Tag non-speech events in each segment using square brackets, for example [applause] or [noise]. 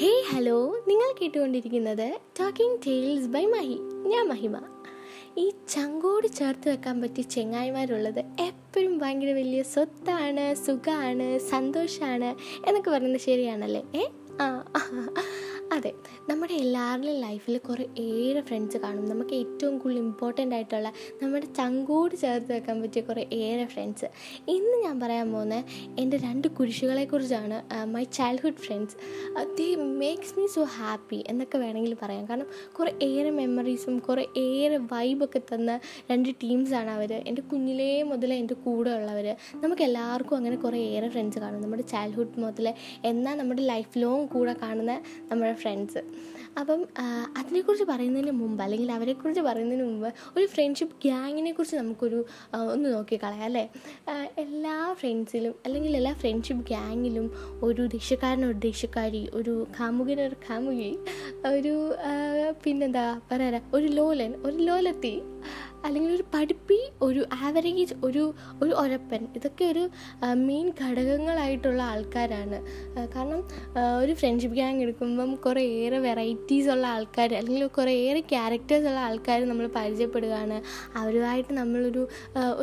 Hey hello. നിങ്ങൾ കേട്ടുകൊണ്ടിരിക്കുന്നത് talking tales by Mahi ഞാൻ മഹിമ. ഈ ചങ്കോട് ചേർത്ത് വെക്കാൻ പറ്റിയ ചെങ്ങായിമാരുള്ളത് എപ്പോഴും ഭയങ്കര വലിയ സ്വത്താണ് സുഖമാണ് സന്തോഷമാണ് എന്നൊക്കെ പറയുന്നത് ശരിയാണല്ലേ? ഏ? ആ. അതെ നമ്മുടെ എല്ലാവരുടെയും ലൈഫിൽ കുറേ ഏറെ ഫ്രണ്ട്സ് കാണും. നമുക്ക് ഏറ്റവും കൂടുതൽ ഇമ്പോർട്ടന്റ് ആയിട്ടുള്ള നമ്മുടെ ചങ്കോട് ചേർത്ത് വെക്കാൻ പറ്റിയ കുറേ ഏറെ ഫ്രണ്ട്സ് ഇന്ന് ഞാൻ പറയാൻ പോകുന്നത് എന്റെ രണ്ട് കുരിശുകളെക്കുറിച്ചാണ് my childhood friends they makes me so happy എന്നൊക്കെ വേണമെങ്കിൽ പറയാം. കാരണം കുറേ ഏറെ മെമ്മറീസും കുറേ ഏറെ വൈബൊക്കെ തന്ന രണ്ട് ടീംസാണ് അവർ എന്റെ കുഞ്ഞിലേ മുതൽ എന്റെ കൂടെ ഉള്ളവർ നമുക്ക് എല്ലാവർക്കും അങ്ങനെ കുറേ ഏറെ ഫ്രണ്ട്സ് കാണും. നമ്മുടെ ചൈൽഡ്ഹുഡ് മുതൽ എന്നാൽ നമ്മുടെ ലൈഫ് ലോങ് കൂടെ കാണുന്ന നമ്മുടെ ഫ്രണ്ട്സ് അപ്പം അതിനെക്കുറിച്ച് പറയുന്നതിന് മുമ്പ് അല്ലെങ്കിൽ അവരെക്കുറിച്ച് പറയുന്നതിന് മുമ്പ് ഒരു ഫ്രണ്ട്ഷിപ്പ് ഗ്യാങ്ങിനെ കുറിച്ച് നമുക്കൊരു ഒന്ന് നോക്കിക്കളയാം അല്ലേ? എല്ലാ ഫ്രണ്ട്സിലും അല്ലെങ്കിൽ എല്ലാ ഫ്രണ്ട്ഷിപ്പ് ഗ്യാങ്ങിലും ഒരു ദേശക്കാരൻ ഒരു ദേശക്കാരി ഒരു കാമുകൻ കാമുകി ഒരു പിന്നെന്താ പറയാ ഒരു ലോലൻ ഒരു ലോലത്തി അല്ലെങ്കിൽ ഒരു പഠിപ്പി ഒരു ആവറേജ് ഒരു ഒരു ഒരപ്പൻ. ഇതൊക്കെ ഒരു മെയിൻ ഘടകങ്ങളായിട്ടുള്ള ആൾക്കാരാണ്. കാരണം ഒരു ഫ്രണ്ട്ഷിപ്പ് ഗ്യാങ് എടുക്കുമ്പം കുറേ ഏറെ വെറൈറ്റീസ് ഉള്ള ആൾക്കാർ അല്ലെങ്കിൽ കുറേ ഏറെ ക്യാരക്ടേഴ്സ് ഉള്ള ആൾക്കാർ നമ്മൾ പരിചയപ്പെടുകയാണ്. അവരുമായിട്ട് നമ്മളൊരു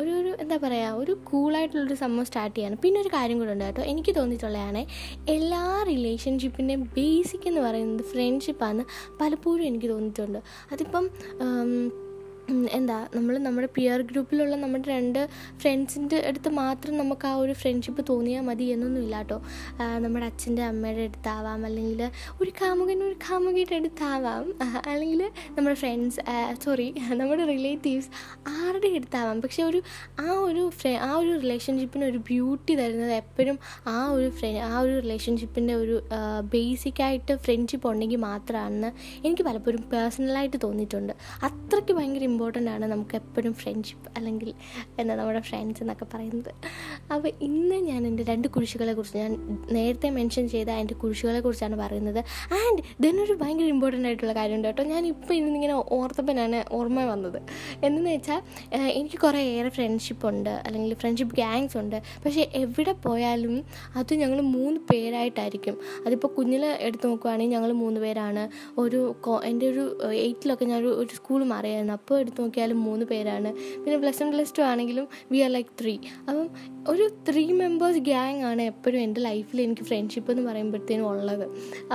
ഒരു ഒരു എന്താ പറയുക ഒരു കൂളായിട്ടുള്ളൊരു സംഭവം സ്റ്റാർട്ട് ചെയ്യാണ്. പിന്നെ ഒരു കാര്യം കൂടെ ഉണ്ട് കേട്ടോ. എനിക്ക് തോന്നിയിട്ടുള്ളതാണ് എല്ലാ റിലേഷൻഷിപ്പിന്റെയും ബേസിക് എന്ന് പറയുന്നത് ഫ്രണ്ട്ഷിപ്പാണ് പലപ്പോഴും എനിക്ക് തോന്നിയിട്ടുണ്ട്. അതിപ്പം എന്താ നമ്മൾ നമ്മുടെ പിയർ ഗ്രൂപ്പിലുള്ള നമ്മുടെ രണ്ട് ഫ്രണ്ട്സിന്റെ അടുത്ത് മാത്രം നമുക്ക് ആ ഒരു ഫ്രണ്ട്ഷിപ്പ് തോന്നിയാൽ മതി എന്നൊന്നുമില്ല കേട്ടോ നമ്മുടെ അച്ഛന്റെ അമ്മയുടെ അടുത്താവാം അല്ലെങ്കിൽ ഒരു കാമുകൻ ഒരു കാമുകിയുടെ അടുത്താവാം അല്ലെങ്കിൽ നമ്മുടെ ഫ്രണ്ട്സ് സോറി നമ്മുടെ റിലേറ്റീവ്സ് ആരുടെ അടുത്താവാം. പക്ഷെ ഒരു ആ ഒരു ആ ഒരു റിലേഷൻഷിപ്പിന് ഒരു ബ്യൂട്ടി തരുന്നത് എപ്പോഴും ആ ഒരു ഫ്രണ്ട് ആ ഒരു റിലേഷൻഷിപ്പിന്റെ ഒരു ബേസിക്കായിട്ട് ഫ്രണ്ട്ഷിപ്പ് ഉണ്ടെങ്കിൽ മാത്രമാണെന്ന് എനിക്ക് പലപ്പോഴും പേഴ്സണലായിട്ട് തോന്നിയിട്ടുണ്ട്. അത്രയ്ക്ക് ഭയങ്കര ഇമ്പോർട്ടന്റ് ആണ് നമുക്ക് എപ്പോഴും ഫ്രണ്ട്ഷിപ്പ് അല്ലെങ്കിൽ എന്താ നമ്മുടെ ഫ്രണ്ട്സ് എന്നൊക്കെ പറയുന്നത്. അപ്പോൾ ഇന്ന് ഞാൻ എന്റെ രണ്ട് കുരിശുകളെ കുറിച്ച് ഞാൻ നേരത്തെ മെൻഷൻ ചെയ്ത എന്റെ കുരിശുകളെ കുറിച്ചാണ് പറയുന്നത്. ആൻഡ് ഇതിനൊരു ഭയങ്കര ഇമ്പോർട്ടന്റ് ആയിട്ടുള്ള കാര്യമുണ്ട് കേട്ടോ. ഞാൻ ഇപ്പോൾ ഇന്നിങ്ങനെ ഓർത്തപ്പനാണ് ഓർമ്മ വന്നത്. എന്തെന്ന് വെച്ചാൽ എനിക്ക് കുറേ ഏറെ ഫ്രണ്ട്ഷിപ്പ് ഉണ്ട് അല്ലെങ്കിൽ ഫ്രണ്ട്ഷിപ്പ് ഗ്യാങ്സ് ഉണ്ട്. പക്ഷേ എവിടെ പോയാലും അത് ഞങ്ങൾ മൂന്ന് പേരായിട്ടായിരിക്കും. അതിപ്പോൾ കുഞ്ഞിൽ എടുത്ത് നോക്കുവാണെങ്കിൽ ഞങ്ങൾ മൂന്ന് പേരാണ്. ഒരു എന്റെ ഒരു എയ്റ്റിലൊക്കെ ഞാനൊരു ഒരു സ്കൂൾ മാറിയായിരുന്നു. അപ്പോൾ എടുത്ത് നോക്കിയാലും മൂന്ന് പേരാണ്. പിന്നെ പ്ലസ് വൺ പ്ലസ് ടു ആണെങ്കിലും വി ആർ ലൈക്ക് ത്രീ അപ്പം ഒരു ത്രീ മെമ്പേഴ്സ് ഗ്യാങ് ആണ് എപ്പോഴും എന്റെ ലൈഫിൽ എനിക്ക് ഫ്രണ്ട്ഷിപ്പ് എന്ന് പറയുമ്പോഴത്തേനും ഉള്ളത്.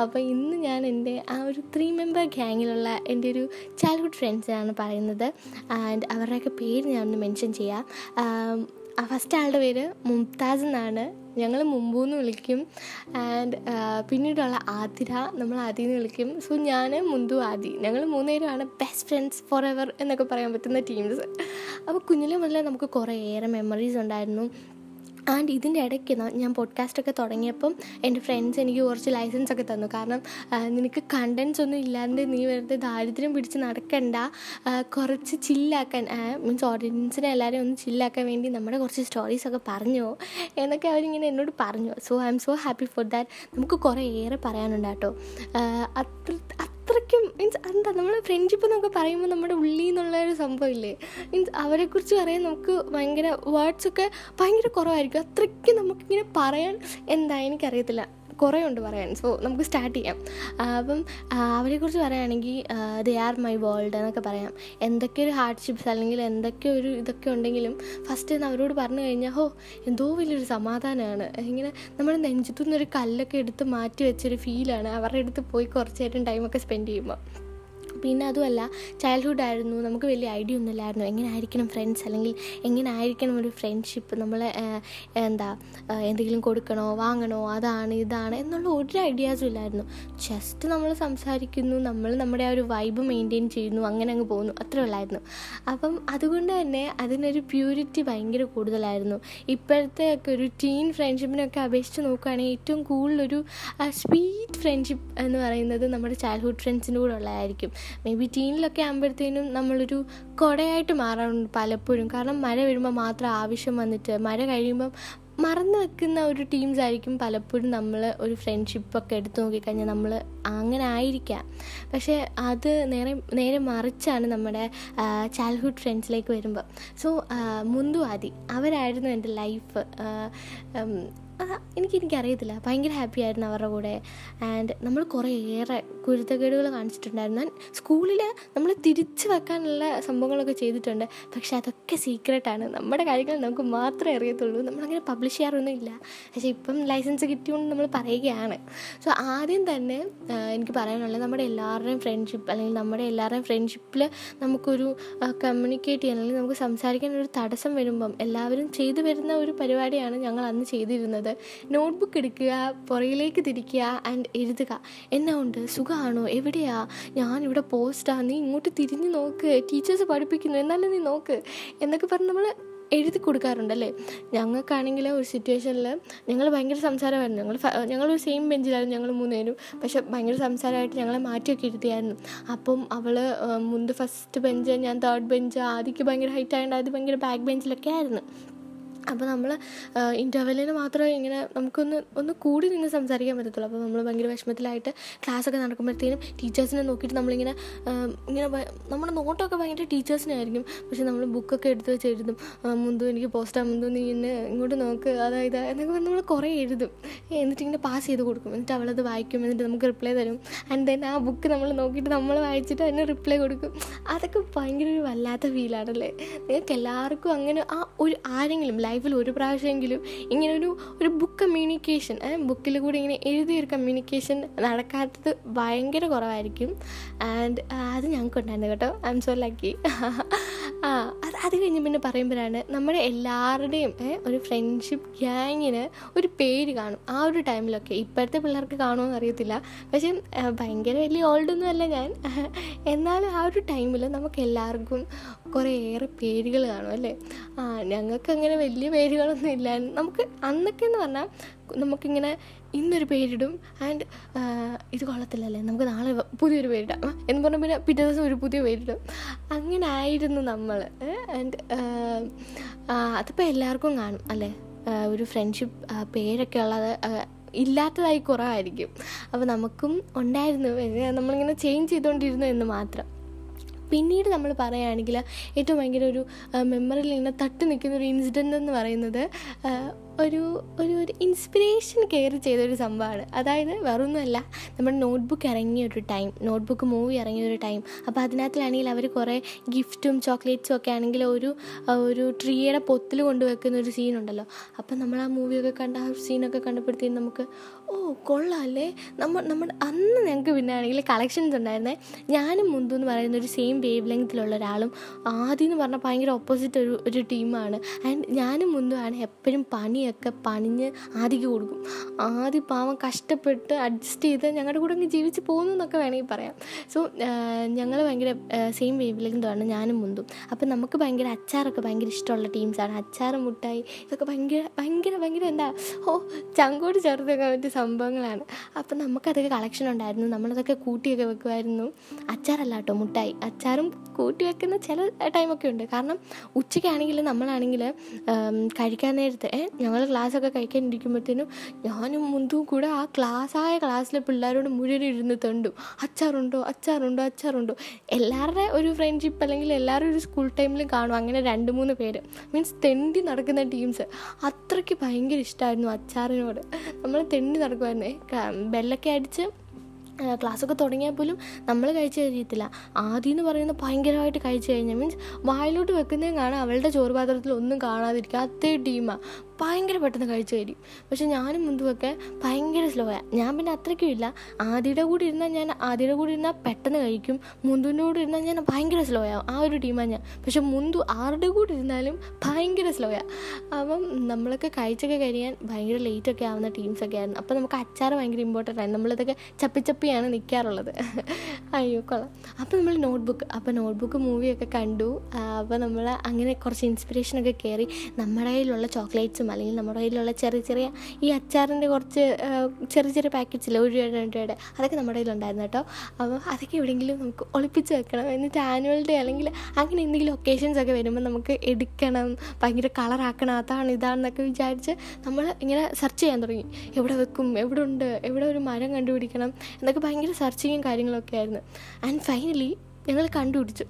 അപ്പോൾ ഇന്ന് ഞാൻ എന്റെ ആ ഒരു ത്രീ മെമ്പർ ഗ്യാങ്ങിലുള്ള എന്റെ ഒരു ചൈൽഡ്ഹുഡ് ഫ്രണ്ട്സിനാണ് പറയുന്നത്. ആൻഡ് അവരുടെയൊക്കെ പേര് ഞാനൊന്ന് മെൻഷൻ ചെയ്യാം. ഫസ്റ്റ് ആളുടെ പേര് മുംതാസ് എന്നാണ്. ഞങ്ങൾ മുമ്പൂന്ന് വിളിക്കും. ആൻഡ് പിന്നീടുള്ള ആതിര നമ്മൾ ആദി എന്ന് വിളിക്കും. സോ ഞാൻ മുന്തു ആദി. ഞങ്ങൾ മൂന്നുപേരുമാണ് ബെസ്റ്റ് ഫ്രണ്ട്സ് ഫോർ എവർ എന്നൊക്കെ പറയാൻ പറ്റുന്ന ടീംസ് അപ്പോൾ കുഞ്ഞിലെ മുതലേ നമുക്ക് കുറേ ഏറെ മെമ്മറീസ് ഉണ്ടായിരുന്നു. ആൻഡ് ഇതിന്റെ ഇടയ്ക്ക് ഞാൻ പോഡ്കാസ്റ്റൊക്കെ തുടങ്ങിയപ്പം എന്റെ ഫ്രണ്ട്സ് എനിക്ക് കുറച്ച് ലൈസൻസ് ഒക്കെ തന്നു. കാരണം നിനക്ക് കണ്ടൻസ് ഒന്നും ഇല്ലാണ്ട് നീ വെറുതെ ദാരിദ്ര്യം പിടിച്ച് നടക്കണ്ട. കുറച്ച് ചില്ലാക്കാൻ മീൻസ് ഓഡിയൻസിനെ എല്ലാവരെയും ഒന്ന് ചില്ലാക്കാൻ വേണ്ടി നമ്മുടെ കുറച്ച് സ്റ്റോറീസൊക്കെ പറഞ്ഞു. എന്നൊക്കെ അവരിങ്ങനെ എന്നോട് പറഞ്ഞു. So I'm so happy for that നമുക്ക് കുറേ ഏറെ പറയാനുണ്ട് കേട്ടോ. അത്ര അത്രയ്ക്കും മീൻസ് എന്താ നമ്മൾ ഫ്രണ്ട്ഷിപ്പ് എന്നൊക്കെ പറയുമ്പോൾ നമ്മുടെ ഉള്ളിൽ നിന്നുള്ള ഒരു സംഭവമില്ലേ? മീൻസ് അവരെക്കുറിച്ച് പറയാൻ നമുക്ക് ഭയങ്കര വേർഡ്സൊക്കെ ഭയങ്കര കുറവായിരിക്കും. അത്രയ്ക്കും നമുക്കിങ്ങനെ പറയാൻ എന്താ എനിക്കറിയത്തില്ല. കുറേ ഉണ്ട് പറയാൻ. സോ നമുക്ക് സ്റ്റാർട്ട് ചെയ്യാം. അപ്പം അവരെക്കുറിച്ച് പറയുകയാണെങ്കിൽ ദേ ആർ മൈ വേൾഡ് എന്നൊക്കെ പറയാം. എന്തൊക്കെ ഒരു ഹാർഡ്ഷിപ്സ് അല്ലെങ്കിൽ എന്തൊക്കെ ഒരു ഇതൊക്കെ ഉണ്ടെങ്കിലും ഫസ്റ്റ് അവരോട് പറഞ്ഞു കഴിഞ്ഞാൽ ഹോ എന്തോ വലിയൊരു സമാധാനമാണ്. ഇങ്ങനെ നമ്മൾ നെഞ്ചത്തുനിന്നൊരു കല്ലൊക്കെ എടുത്ത് മാറ്റി വെച്ചൊരു ഫീലാണ് അവരുടെ അടുത്ത് പോയി കുറച്ച് നേരം ടൈമൊക്കെ സ്പെൻഡ് ചെയ്യുമ്പോൾ പിന്നെ അതുമല്ല ചൈൽഡ്ഹുഡ് ആയിരുന്നു. നമുക്ക് വലിയ ഐഡിയ ഒന്നുമില്ലായിരുന്നു. എങ്ങനെ ആയിരിക്കണം ഫ്രണ്ട്സ് അല്ലെങ്കിൽ എങ്ങനെ ആയിരിക്കണം ഒരു ഫ്രണ്ട്ഷിപ്പ് നമ്മൾ എന്താ എന്തെങ്കിലും കൊടുക്കണോ വാങ്ങണോ അതാണ് ഇതാണ് എന്നുള്ള ഒരു ഐഡിയാസും ഇല്ലായിരുന്നു. ജസ്റ്റ് നമ്മൾ സംസാരിക്കുന്നു നമ്മൾ നമ്മുടെ ആ ഒരു വൈബ് മെയിന്റെയിൻ ചെയ്യുന്നു അങ്ങനെ അങ്ങ് പോകുന്നു. അത്രേ ഉള്ളായിരുന്നു. അപ്പം അതുകൊണ്ട് തന്നെ അതിനൊരു പ്യൂരിറ്റി ഭയങ്കര കൂടുതലായിരുന്നു. ഇപ്പോഴത്തെ ഒക്കെ ഒരു ടീൻ ഫ്രണ്ട്ഷിപ്പിനൊക്കെ അപേക്ഷിച്ച് നോക്കുകയാണെങ്കിൽ ഏറ്റവും കൂടുതലൊരു സ്വീറ്റ് ഫ്രണ്ട്ഷിപ്പ് എന്ന് പറയുന്നത് നമ്മുടെ ചൈൽഡ്ഹുഡ് ഫ്രണ്ട്സിന്റെ കൂടെ ഉള്ളതായിരിക്കും. മേ ബി ടീനിലൊക്കെ ആകുമ്പോഴത്തേനും നമ്മളൊരു കുടയായിട്ട് മാറാറുണ്ട് പലപ്പോഴും. കാരണം മഴ വരുമ്പോൾ മാത്രം ആവശ്യം വന്നിട്ട് മഴ കഴിയുമ്പം മറന്നു വെക്കുന്ന ഒരു ടീംസ് ആയിരിക്കും പലപ്പോഴും നമ്മൾ ഒരു ഫ്രണ്ട്ഷിപ്പൊക്കെ എടുത്തു നോക്കിക്കഴിഞ്ഞാൽ നമ്മൾ അങ്ങനെ ആയിരിക്കാം. പക്ഷേ അത് നേരെ നേരെ മറിച്ചാണ് നമ്മുടെ ചൈൽഡ്ഹുഡ് ഫ്രണ്ട്സിലേക്ക് വരുമ്പോൾ സോ മുന്തു ആദി അവരായിരുന്നു എന്റെ ലൈഫ് എനിക്ക് എനിക്കറിയത്തില്ല ഭയങ്കര ഹാപ്പി ആയിരുന്നു അവരുടെ കൂടെ. ആൻഡ് നമ്മൾ കുറേയേറെ കുരുത്തക്കേടുകൾ കാണിച്ചിട്ടുണ്ടായിരുന്നു. സ്കൂളിൽ നമ്മൾ തിരിച്ചു വെക്കാനുള്ള സംഭവങ്ങളൊക്കെ ചെയ്തിട്ടുണ്ട്. പക്ഷെ അതൊക്കെ സീക്രട്ടാണ് നമ്മുടെ കാര്യങ്ങൾ നമുക്ക് മാത്രമേ അറിയത്തുള്ളൂ. നമ്മളങ്ങനെ പബ്ലിഷ് ചെയ്യാറൊന്നും ഇല്ല. പക്ഷേ ഇപ്പം ലൈസൻസ് കിട്ടിയോണ്ട് നമ്മൾ പറയുകയാണ്. സോ ആദ്യം തന്നെ എനിക്ക് പറയാനുള്ളത് നമ്മുടെ എല്ലാവരുടെയും ഫ്രണ്ട്ഷിപ്പ് അല്ലെങ്കിൽ നമ്മുടെ എല്ലാവരുടെയും ഫ്രണ്ട്ഷിപ്പിൽ നമുക്കൊരു കമ്മ്യൂണിക്കേറ്റ് ചെയ്യാൻ അല്ലെങ്കിൽ നമുക്ക് സംസാരിക്കാൻ ഒരു തടസ്സം വരുമ്പം എല്ലാവരും ചെയ്തു വരുന്ന ഒരു പരിപാടിയാണ് ഞങ്ങൾ അന്ന് ചെയ്തിരുന്നത്. നോട്ട്ബുക്ക് എടുക്കുക പുറയിലേക്ക് തിരിക്കുക ആൻഡ് എഴുതുക. എന്നാ ഉണ്ട്? സുഖമാണോ എവിടെയാ? ഞാനിവിടെ പോസ്റ്റാണ് നീ ഇങ്ങോട്ട് തിരിഞ്ഞ് നോക്ക്. ടീച്ചേഴ്സ് പഠിപ്പിക്കുന്നു. എന്നാലും നീ നോക്ക്. എന്നൊക്കെ പറഞ്ഞ് നമ്മൾ എഴുതി കൊടുക്കാറുണ്ടല്ലേ ഞങ്ങൾക്കാണെങ്കിൽ ഒരു സിറ്റുവേഷനിൽ ഞങ്ങൾ ഭയങ്കര സംസാരമായിരുന്നു. ഞങ്ങൾ ഒരു സെയിം ബെഞ്ചിലായിരുന്നു ഞങ്ങൾ മൂന്നുപേരും. പക്ഷെ ഭയങ്കര സംസാരമായിട്ട് ഞങ്ങളെ മാറ്റിയൊക്കെ ഇരുത്തിയായിരുന്നു. അപ്പം അവൾ മുന്ത് ഫസ്റ്റ് ബെഞ്ച് ഞാൻ തേർഡ് ബെഞ്ച് ആദ്യക്ക് ഭയങ്കര ഹൈറ്റ് ആയതുകൊണ്ട് ആദ്യം ഭയങ്കര ബാക്ക് ബെഞ്ചിലൊക്കെ ആയിരുന്നു. അപ്പോൾ നമ്മൾ ഇന്റർവെല്ലിന് മാത്രമേ ഇങ്ങനെ നമുക്കൊന്ന് ഒന്ന് കൂടി നിന്ന് സംസാരിക്കാൻ പറ്റത്തുള്ളൂ. അപ്പോൾ നമ്മൾ ഭയങ്കര വിഷമത്തിലായിട്ട് ക്ലാസ്സൊക്കെ നടക്കുമ്പോഴത്തേനും ടീച്ചേഴ്സിനെ നോക്കിയിട്ട് നമ്മളിങ്ങനെ ഇങ്ങനെ നമ്മുടെ നോട്ടൊക്കെ ഭയങ്കര ടീച്ചേഴ്സിനെ ആയിരിക്കും പക്ഷെ നമ്മൾ ബുക്കൊക്കെ എടുത്ത് വെച്ച് എഴുതും മുന്തു എനിക്ക് പോസ്റ്റാ മുന്തു നീ എന്നെ ഇങ്ങോട്ട് നോക്ക് അതായത് എന്നൊക്കെ നമ്മൾ കുറേ എഴുതും. എന്നിട്ട് ഇങ്ങനെ പാസ് ചെയ്ത് കൊടുക്കും. എന്നിട്ട് അവളത് വായിക്കും എന്നിട്ട് നമുക്ക് റിപ്ലൈ തരും. ആൻഡ് ദെൻ ആ ബുക്ക് നമ്മൾ നോക്കിയിട്ട് നമ്മൾ വായിച്ചിട്ട് അതിന് റിപ്ലൈ കൊടുക്കും. അതൊക്കെ ഭയങ്കര ഒരു വല്ലാത്ത ഫീലാണല്ലേ? നിങ്ങൾക്ക് എല്ലാവർക്കും അങ്ങനെ ആ ഒരു ആരെങ്കിലും ലൈഫിൽ ഒരു പ്രാവശ്യമെങ്കിലും ഇങ്ങനെ ഒരു ഒരു ബുക്ക് കമ്മ്യൂണിക്കേഷൻ ബുക്കിൽ കൂടി ഇങ്ങനെ എഴുതിയൊരു കമ്മ്യൂണിക്കേഷൻ നടക്കാത്തത് ഭയങ്കര കുറവായിരിക്കും. ആൻഡ് അത് ഞങ്ങൾക്ക് ഉണ്ടായിരുന്നു കേട്ടോ. ഐ എം സോ ലക്കി ആ അത് അത് കഴിഞ്ഞ് പിന്നെ പറയുമ്പോഴാണ് നമ്മുടെ എല്ലാവരുടെയും ഒരു ഫ്രണ്ട്ഷിപ്പ് ഗ്യാങ്ങിന് ഒരു പേര് കാണും. ആ ഒരു ടൈമിലൊക്കെ ഇപ്പോഴത്തെ പിള്ളേർക്ക് കാണുമെന്ന് അറിയത്തില്ല. പക്ഷേ ഭയങ്കര വലിയ ഓൾഡൊന്നും അല്ല ഞാൻ. എന്നാലും ആ ഒരു ടൈമിൽ നമുക്ക് എല്ലാവർക്കും കുറേയേറെ പേരുകൾ കാണും അല്ലേ? ആ ഞങ്ങൾക്ക് അങ്ങനെ വലിയ പേരുകളൊന്നും ഇല്ല. നമുക്ക് അന്നൊക്കെ എന്ന് പറഞ്ഞാൽ നമുക്കിങ്ങനെ ഇന്നൊരു പേരിടും. ആൻഡ് ഇത് കൊള്ളത്തില്ലല്ലേ? നമുക്ക് നാളെ പുതിയൊരു പേരിടാം. എന്ന് പറഞ്ഞാൽ പിന്നെ പിറ്റേ ദിവസം ഒരു പുതിയ പേരിടും. അങ്ങനെ ആയിരുന്നു നമ്മൾ ആൻഡ് അതിപ്പോൾ എല്ലാവർക്കും കാണും അല്ലേ? ഒരു ഫ്രണ്ട്ഷിപ്പ് പേരൊക്കെ ഉള്ളത് ഇല്ലാത്തതായി കുറവായിരിക്കും. അപ്പോൾ നമുക്കും ഉണ്ടായിരുന്നു. നമ്മളിങ്ങനെ ചേഞ്ച് ചെയ്തുകൊണ്ടിരുന്നു എന്ന് മാത്രം. പിന്നീട് നമ്മൾ പറയുകയാണെങ്കിൽ ഏറ്റവും ഭയങ്കര ഒരു മെമ്മറിയിൽ ഇങ്ങനെ തട്ടി നിൽക്കുന്ന ഒരു ഇൻസിഡന്റ് എന്ന് പറയുന്നത് ഒരു ഒരു ഒരു ഇൻസ്പിറേഷൻ കെയർ ചെയ്തൊരു സംഭവമാണ് അതായത് വേറൊന്നുമല്ല നമ്മുടെ നോട്ട്ബുക്ക് ഇറങ്ങിയ ഒരു ടൈം നോട്ട്ബുക്ക് മൂവി ഇറങ്ങിയ ഒരു ടൈം അപ്പോൾ അതിനകത്തിലാണെങ്കിൽ അവർ കുറേ ഗിഫ്റ്റും ചോക്ലേറ്റ്സും ഒക്കെ ആണെങ്കിൽ ഒരു ഒരു ട്രീയുടെ പൊത്തിൽ കൊണ്ടുവെക്കുന്ന ഒരു സീനുണ്ടല്ലോ അപ്പം നമ്മൾ ആ മൂവിയൊക്കെ കണ്ട ആ സീനൊക്കെ കണ്ടപ്പോഴത്തേക്കും നമുക്ക് ഓ കൊള്ളാമല്ലേ നമ്മൾ നമ്മുടെ അന്ന് ഞങ്ങൾക്ക് പിന്നെ ആണെങ്കിൽ കളക്ഷൻസ് ഉണ്ടായിരുന്നേ. ഞാനും മുന്തു എന്ന് പറയുന്ന ഒരു സെയിം വേവ് ലെങ്ത്തിലുള്ള ഒരാളും ആദ്യം എന്ന് പറഞ്ഞാൽ ഭയങ്കര ഓപ്പോസിറ്റ് ഒരു ഒരു ടീമാണ് ആൻഡ് ഞാനും ആണ് എപ്പോഴും പണിയൊക്കെ പണിഞ്ഞ് ആദിക്ക് കൊടുക്കും. ആദ്യം പാവം കഷ്ടപ്പെട്ട് അഡ്ജസ്റ്റ് ചെയ്ത് ഞങ്ങളുടെ കൂടെ അങ്ങ് ജീവിച്ച് പോകുന്നു എന്നൊക്കെ വേണമെങ്കിൽ പറയാം. സോ ഞങ്ങൾ ഭയങ്കര സെയിം വേവിലെന്താണ് ഞാനും മുന്തും. അപ്പം നമുക്ക് ഭയങ്കര അച്ചാറൊക്കെ ഭയങ്കര ഇഷ്ടമുള്ള ടീംസാണ് അച്ചാറ് മുട്ടായി ഇതൊക്കെ ഭയങ്കര ഭയങ്കര ഭയങ്കര എന്താ ഓ ചങ്കോട് ചേർത്ത് വെക്കാൻ പറ്റിയ സംഭവങ്ങളാണ്. അപ്പം നമുക്കതൊക്കെ കളക്ഷൻ ഉണ്ടായിരുന്നു. നമ്മളതൊക്കെ കൂട്ടിയൊക്കെ വെക്കുമായിരുന്നു. അച്ചാറല്ല കേട്ടോ മുട്ടായി. അച്ചാറും കൂട്ടി വെക്കുന്ന ചില ടൈമൊക്കെ ഉണ്ട്. കാരണം ഉച്ചയ്ക്കാണെങ്കിൽ നമ്മളാണെങ്കിൽ കഴിക്കാൻ നേരത്തെ ഞങ്ങൾ ക്ലാസ്സൊക്കെ കഴിക്കാനിരിക്കുമ്പോഴത്തേനും ഞാനും മുന്തും കൂടെ ആ ക്ലാസ്സായ ക്ലാസ്സിലെ പിള്ളേരോട് മുഴുവൻ ഇരുന്ന് തണ്ടും. അച്ചാറുണ്ടോ? അച്ചാറുണ്ടോ? അച്ചാറുണ്ടോ? എല്ലാവരുടെ ഒരു ഫ്രണ്ട്ഷിപ്പ് അല്ലെങ്കിൽ എല്ലാവരും ഒരു സ്കൂൾ ടൈമിൽ കാണും. അങ്ങനെ രണ്ട് മൂന്ന് പേര്. മീൻസ് തെണ്ടി നടക്കുന്ന ടീംസ് അത്രയ്ക്ക് ഭയങ്കര ഇഷ്ടമായിരുന്നു അച്ചാറിനോട്. നമ്മൾ തെണ്ടി നടക്കുമായിരുന്നു ബെല്ലൊക്കെ അടിച്ച് ക്ലാസ്സൊക്കെ തുടങ്ങിയാൽ പോലും നമ്മൾ കഴിച്ചു കഴിയത്തില്ല. ആദ്യം എന്ന് പറയുന്നത് ഭയങ്കരമായിട്ട് കഴിച്ചു കഴിഞ്ഞാൽ മീൻസ് വായിലോട്ട് വെക്കുന്നതും കാണാം. അവളുടെ ചോറ് പാത്രത്തിൽ ഒന്നും കാണാതിരിക്കുക. അതേ ടീമാണ് ഭയങ്കര പെട്ടെന്ന് കഴിച്ചു കഴിയും. പക്ഷെ ഞാനും മുന്തുമൊക്കെ ഭയങ്കര സ്ലോയാ ഞാൻ പിന്നെ അത്രയ്ക്കും ഇല്ല. ആദ്യയുടെ കൂടി ഇരുന്നാൽ ഞാൻ ആദ്യയുടെ കൂടി ഇരുന്നാൽ പെട്ടെന്ന് കഴിക്കും. മുന്തുവിന്റെ കൂടെ ഇരുന്നാൽ ഞാൻ ഭയങ്കര സ്ലോ ആവും. ആ ഒരു ടീമാണ് ഞാൻ. പക്ഷെ മുന്തു ആരുടെ കൂടി ഇരുന്നാലും ഭയങ്കര സ്ലോയാ അപ്പം നമ്മളൊക്കെ കഴിച്ചൊക്കെ കഴിയാൻ ഭയങ്കര ലേറ്റൊക്കെ ആവുന്ന ടീംസൊക്കെ ആയിരുന്നു. അപ്പം നമുക്ക് അച്ചാർ ഭയങ്കര ഇമ്പോർട്ടന്റ് ആയിരുന്നു. നമ്മളിതൊക്കെ ചപ്പിച്ചപ്പിയാണ് നിൽക്കാറുള്ളത് അയ്യോ കൊള്ളാം. അപ്പം നമ്മൾ നോട്ട്ബുക്ക് അപ്പോൾ നോട്ട്ബുക്ക് മൂവിയൊക്കെ കണ്ടു. അപ്പോൾ നമ്മൾ അങ്ങനെ കുറച്ച് ഇൻസ്പിറേഷനൊക്കെ കയറി നമ്മുടെ കയ്യിലുള്ള ചോക്ലേറ്റ്സും അല്ലെങ്കിൽ നമ്മുടെ കയ്യിലുള്ള ചെറിയ ചെറിയ ഈ അച്ചാറിന്റെ കുറച്ച് ചെറിയ ചെറിയ പാക്കറ്റ്സ് ഇല്ല ഒരു രൂപയുടെ രണ്ട് രൂപയുടെ അതൊക്കെ നമ്മുടെ കയ്യിലുണ്ടായിരുന്നു കേട്ടോ. അപ്പോൾ അതൊക്കെ എവിടെയെങ്കിലും നമുക്ക് ഒളിപ്പിച്ച് വെക്കണം. എന്നിട്ട് ആനുവൽ ഡേ അല്ലെങ്കിൽ അങ്ങനെ എന്തെങ്കിലും ഒക്കേഷൻസ് ഒക്കെ വരുമ്പോൾ നമുക്ക് എടുക്കണം. ഭയങ്കര കളറാക്കണം അതാണ് ഇതാണെന്നൊക്കെ വിചാരിച്ച് നമ്മൾ ഇങ്ങനെ സെർച്ച് ചെയ്യാൻ തുടങ്ങി. എവിടെ വെക്കും? എവിടെ ഉണ്ട്? എവിടെ ഒരു മരം കണ്ടുപിടിക്കണം? എന്നൊക്കെ ഭയങ്കര സെർച്ചിങ്ങും കാര്യങ്ങളൊക്കെ ആയിരുന്നു. ആൻഡ് ഫൈനലി ഞങ്ങൾ കണ്ടുപിടിച്ചു.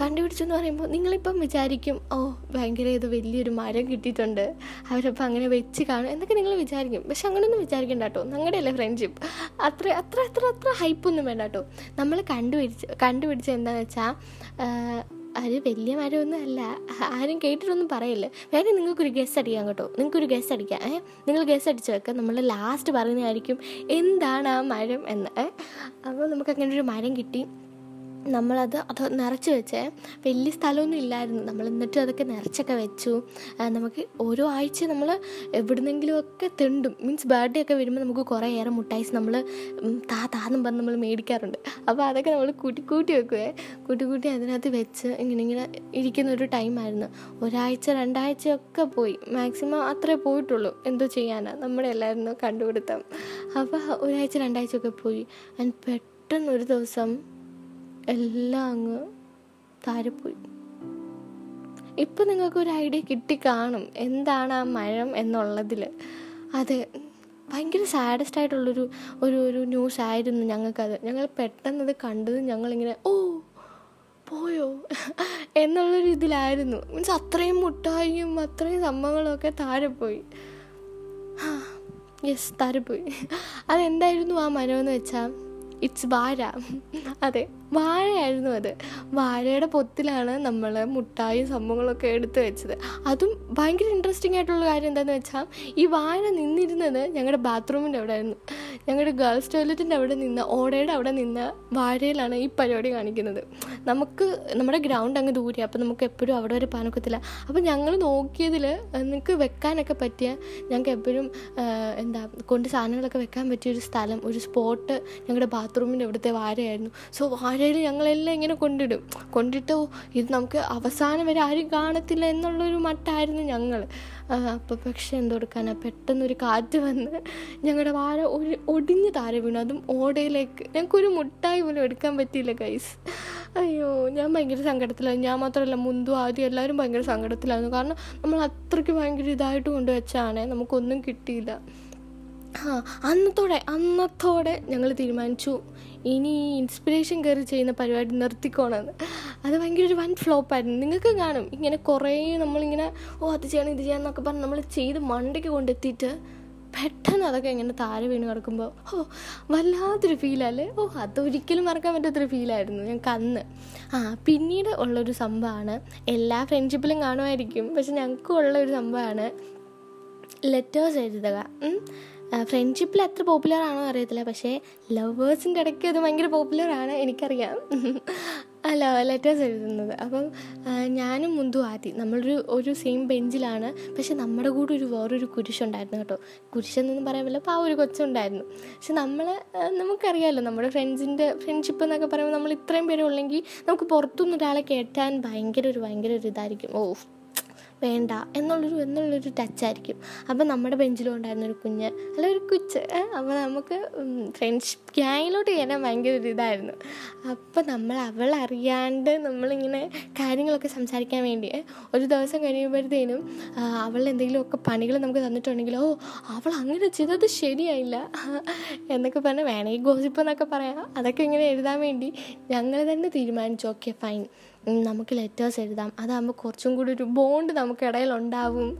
കണ്ടുപിടിച്ചു എന്ന് പറയുമ്പോൾ നിങ്ങളിപ്പം വിചാരിക്കും ഓ ഭയങ്കര ഇത് വലിയൊരു മരം കിട്ടിയിട്ടുണ്ട്. അവരപ്പം അങ്ങനെ വെച്ച് കാണും എന്നൊക്കെ നിങ്ങൾ വിചാരിക്കും. പക്ഷെ അങ്ങനെയൊന്നും വിചാരിക്കണ്ട കേട്ടോ. ഞങ്ങളുടെയല്ലേ ഫ്രണ്ട്ഷിപ്പ് അത്ര അത്ര അത്ര അത്ര ഹൈപ്പൊന്നും വേണ്ട കേട്ടോ. നമ്മൾ കണ്ടുപിടിച്ച് കണ്ടുപിടിച്ച് എന്താണെന്ന് വെച്ചാൽ അത് വലിയ മരമൊന്നും അല്ല. ആരും കേട്ടിട്ടൊന്നും പറയില്ല. വേറെ നിങ്ങൾക്കൊരു ഗസ് അടിക്കാം കേട്ടോ. നിങ്ങൾക്കൊരു ഗസ് അടിക്കാം. ഏഹ് നിങ്ങൾ ഗസ് അടിച്ച് വെക്കാം. നമ്മൾ ലാസ്റ്റ് പറയുന്നതായിരിക്കും എന്താണ് ആ മരം? എന്ന്. ഏഹ് അപ്പോൾ നമുക്ക് അങ്ങനെ ഒരു മരം കിട്ടി. നമ്മളത് അത് നിറച്ച് വെച്ചേ. വലിയ സ്ഥലമൊന്നും ഇല്ലായിരുന്നു. നമ്മൾ എന്നിട്ട് അതൊക്കെ നിറച്ചൊക്കെ വെച്ചു. നമുക്ക് ഓരോ ആഴ്ച നമ്മൾ എവിടുന്നെങ്കിലുമൊക്കെ തിണ്ടും. മീൻസ് ബർത്ത്ഡേ ഒക്കെ വരുമ്പോൾ നമുക്ക് കുറേ ഏറെ മുട്ടായിസ് നമ്മൾ താ താന്നും പറഞ്ഞ് നമ്മൾ മേടിക്കാറുണ്ട്. അപ്പോൾ അതൊക്കെ നമ്മൾ കൂട്ടി കൂട്ടി വെക്കുവേ. കൂട്ടി കൂട്ടി അതിനകത്ത് വെച്ച് ഇങ്ങനെ ഇങ്ങനെ ഇരിക്കുന്ന ഒരു ടൈമായിരുന്നു ഒരാഴ്ച രണ്ടാഴ്ചയൊക്കെ പോയി. മാക്സിമം അത്രേ പോയിട്ടുള്ളൂ. എന്തോ ചെയ്യാനാണ് നമ്മുടെ എല്ലായിരുന്നു കണ്ടുപിടുത്തം. അപ്പോൾ ഒരാഴ്ച രണ്ടാഴ്ചയൊക്കെ പോയി. ആൻഡ് പെട്ടെന്ന് ഒരു ദിവസം എല്ലാം അങ്ങ് താരപ്പോയി. ഇപ്പം നിങ്ങൾക്ക് ഒരു ഐഡിയ കിട്ടി കാണും എന്താണ് ആ മഴം എന്നുള്ളതിൽ അത് ഭയങ്കര സാഡസ്റ്റ് ആയിട്ടുള്ളൊരു ഒരു ഒരു ന്യൂസ് ആയിരുന്നു ഞങ്ങൾക്കത്. ഞങ്ങൾ പെട്ടെന്ന് അത് കണ്ടത് ഞങ്ങളിങ്ങനെ ഓ പോയോ? എന്നുള്ളൊരു ഇതിലായിരുന്നു. മീൻസ് അത്രയും മുട്ടായിയും അത്രയും സംഭവങ്ങളൊക്കെ താഴെ പോയി യെസ് പോയി അതെന്തായിരുന്നു ആ മരമെന്ന് വെച്ചാൽ ഇറ്റ്സ് ബാര അതെ. വാഴയായിരുന്നു അത്. വാഴയുടെ പൊത്തിലാണ് നമ്മൾ മുട്ടായും സംഭവങ്ങളൊക്കെ എടുത്തു വെച്ചത്. അതും ഭയങ്കര ഇൻട്രസ്റ്റിംഗ് ആയിട്ടുള്ള കാര്യം എന്താണെന്ന് വെച്ചാൽ ഈ വാഴ നിന്നിരുന്നത് ഞങ്ങളുടെ ബാത്റൂമിന്റെ അവിടെ ആയിരുന്നു ഞങ്ങളുടെ ഗേൾസ് ടോയ്ലറ്റിന്റെ അവിടെ നിന്ന് ഓടയുടെ അവിടെ നിന്ന് വാഴയിലാണ് ഈ പരിപാടി കാണിക്കുന്നത്. നമുക്ക് നമ്മുടെ ഗ്രൗണ്ട് അങ്ങ് ദൂരെ അപ്പോൾ നമുക്ക് എപ്പോഴും അവിടെ വരെ പാനൊക്കത്തില്ല. അപ്പോൾ ഞങ്ങൾ നോക്കിയതിൽ നിങ്ങൾക്ക് വെക്കാനൊക്കെ പറ്റിയ ഞങ്ങൾക്ക് എപ്പോഴും എന്താ കൊണ്ട് സാധനങ്ങളൊക്കെ വെക്കാൻ പറ്റിയ ഒരു സ്ഥലം ഒരു സ്പോട്ട് ഞങ്ങളുടെ ബാത്റൂമിന്റെ അവിടുത്തെ വാഴയായിരുന്നു. സോ വാഴയിൽ ഞങ്ങളെല്ലാം ഇങ്ങനെ കൊണ്ടിടും. കൊണ്ടിട്ട് ഇത് നമുക്ക് അവസാനം വരെ ആരും കാണത്തില്ല എന്നുള്ളൊരു മട്ടായിരുന്നു ഞങ്ങൾ അപ്പോൾ പക്ഷെ എന്തെടുക്കാനാ പെട്ടെന്നൊരു കാറ്റ് വന്ന് ഞങ്ങളുടെ വാഴ ഒരു ഒടിഞ്ഞ് താഴെ വീണു. അതും ഓടയിലേക്ക്. ഞങ്ങൾക്കൊരു മുട്ടായി പോലും എടുക്കാൻ പറ്റിയില്ല കൈസ് അയ്യോ ഞാൻ ഭയങ്കര സങ്കടത്തിലായിരുന്നു. ഞാൻ മാത്രമല്ല മുന്തു ആദ്യം എല്ലാവരും ഭയങ്കര സങ്കടത്തിലായിരുന്നു. കാരണം നമ്മൾ അത്രയ്ക്ക് ഭയങ്കര ഇതായിട്ട് കൊണ്ടുവച്ചാണേ നമുക്കൊന്നും കിട്ടിയില്ല. ആ അന്നത്തോടെ അന്നത്തോടെ ഞങ്ങൾ തീരുമാനിച്ചു. ഇനി ഇൻസ്പിറേഷൻ കയറി ചെയ്യുന്ന പരിപാടി നിർത്തിക്കോണമെന്ന് അത് ഭയങ്കര ഒരു വൻ ഫ്ലോപ്പായിരുന്നു നിങ്ങൾക്ക് കാണും. ഇങ്ങനെ കുറേ നമ്മളിങ്ങനെ ഓ അത് ചെയ്യണം ഇത് ചെയ്യണം എന്നൊക്കെ പറഞ്ഞ് നമ്മൾ ചെയ്ത് മണ്ടയ്ക്ക് കൊണ്ടെത്തിയിട്ട് പെട്ടെന്ന് അതൊക്കെ ഇങ്ങനെ താര വീണ് കിടക്കുമ്പോൾ ഓ വല്ലാത്തൊരു ഫീലല്ലേ ഓ അതൊരിക്കലും മറക്കാൻ പറ്റാത്തൊരു ഫീലായിരുന്നു ഞങ്ങൾക്ക് അന്ന്. ആ പിന്നീട് ഉള്ളൊരു സംഭവമാണ് എല്ലാ ഫ്രണ്ട്ഷിപ്പിലും കാണുമായിരിക്കും. പക്ഷെ ഞങ്ങൾക്കും ഉള്ള ഒരു സംഭവമാണ് ലെറ്റേഴ്സ് എഴുതുക ഫ്രണ്ട്ഷിപ്പിൽ അത്ര പോപ്പുലർ ആണോ അറിയത്തില്ല പക്ഷേ ലവേഴ്സിന്റെ ഇടയ്ക്ക് അത് ഭയങ്കര പോപ്പുലർ ആണ് എനിക്കറിയാം. അല്ല ലെറ്റേഴ്സ് എഴുതുന്നത്. അപ്പം ഞാനും മുന്തു ആദ്യം നമ്മളൊരു ഒരു സെയിം ബെഞ്ചിലാണ് പക്ഷെ നമ്മുടെ കൂടെ ഒരു വേറൊരു കുരിശുണ്ടായിരുന്നു കേട്ടോ. കുരിശെന്നൊന്നും പറയാൻ പറ്റില്ല അപ്പോൾ ആ ഒരു കൊച്ചുണ്ടായിരുന്നു. പക്ഷെ നമ്മൾ നമുക്കറിയാമല്ലോ നമ്മുടെ ഫ്രണ്ട്സിന്റെ ഫ്രണ്ട്ഷിപ്പ് എന്നൊക്കെ പറയുമ്പോൾ നമ്മൾ ഇത്രയും പേരുള്ളെങ്കിൽ നമുക്ക് പുറത്തുനിന്ന് ഒരാളെ കേട്ടാൻ ഭയങ്കര ഒരു ഭയങ്കര ഒരു ഇതായിരിക്കും. ഓ വേണ്ട എന്നുള്ളൊരു എന്നുള്ളൊരു ടച്ചായിരിക്കും. അപ്പം നമ്മുടെ ബെഞ്ചിലും ഒരു കുഞ്ഞ് അല്ല ഒരു കുച്ച് അപ്പോൾ നമുക്ക് ഫ്രണ്ട്ഷിപ്പ് ഗ്യാങ്ങിലോട്ട് കയറാൻ ഭയങ്കര ഒരു ഇതായിരുന്നു. അപ്പം നമ്മൾ അവളറിയാണ്ട് നമ്മളിങ്ങനെ കാര്യങ്ങളൊക്കെ സംസാരിക്കാൻ വേണ്ടി ഒരു ദിവസം കഴിയുമ്പോഴത്തേനും അവൾ എന്തെങ്കിലുമൊക്കെ പണികൾ നമുക്ക് തന്നിട്ടുണ്ടെങ്കിൽ ഓ അവൾ അങ്ങനെ ചെയ്തത് ശരിയായില്ല എന്നൊക്കെ പറഞ്ഞ് വേണമെങ്കിൽ ഗോസിപ്പ് എന്നൊക്കെ പറയാം. അതൊക്കെ ഇങ്ങനെ എഴുതാൻ വേണ്ടി ഞങ്ങൾ തന്നെ തീരുമാനിച്ചു. ഓക്കെ ഫൈൻ നമുക്ക് ലെറ്റേഴ്സ് എഴുതാം. അതാകുമ്പോൾ കുറച്ചും കൂടി ഒരു ബോണ്ട് നമുക്കിടയിൽ ഉണ്ടാവും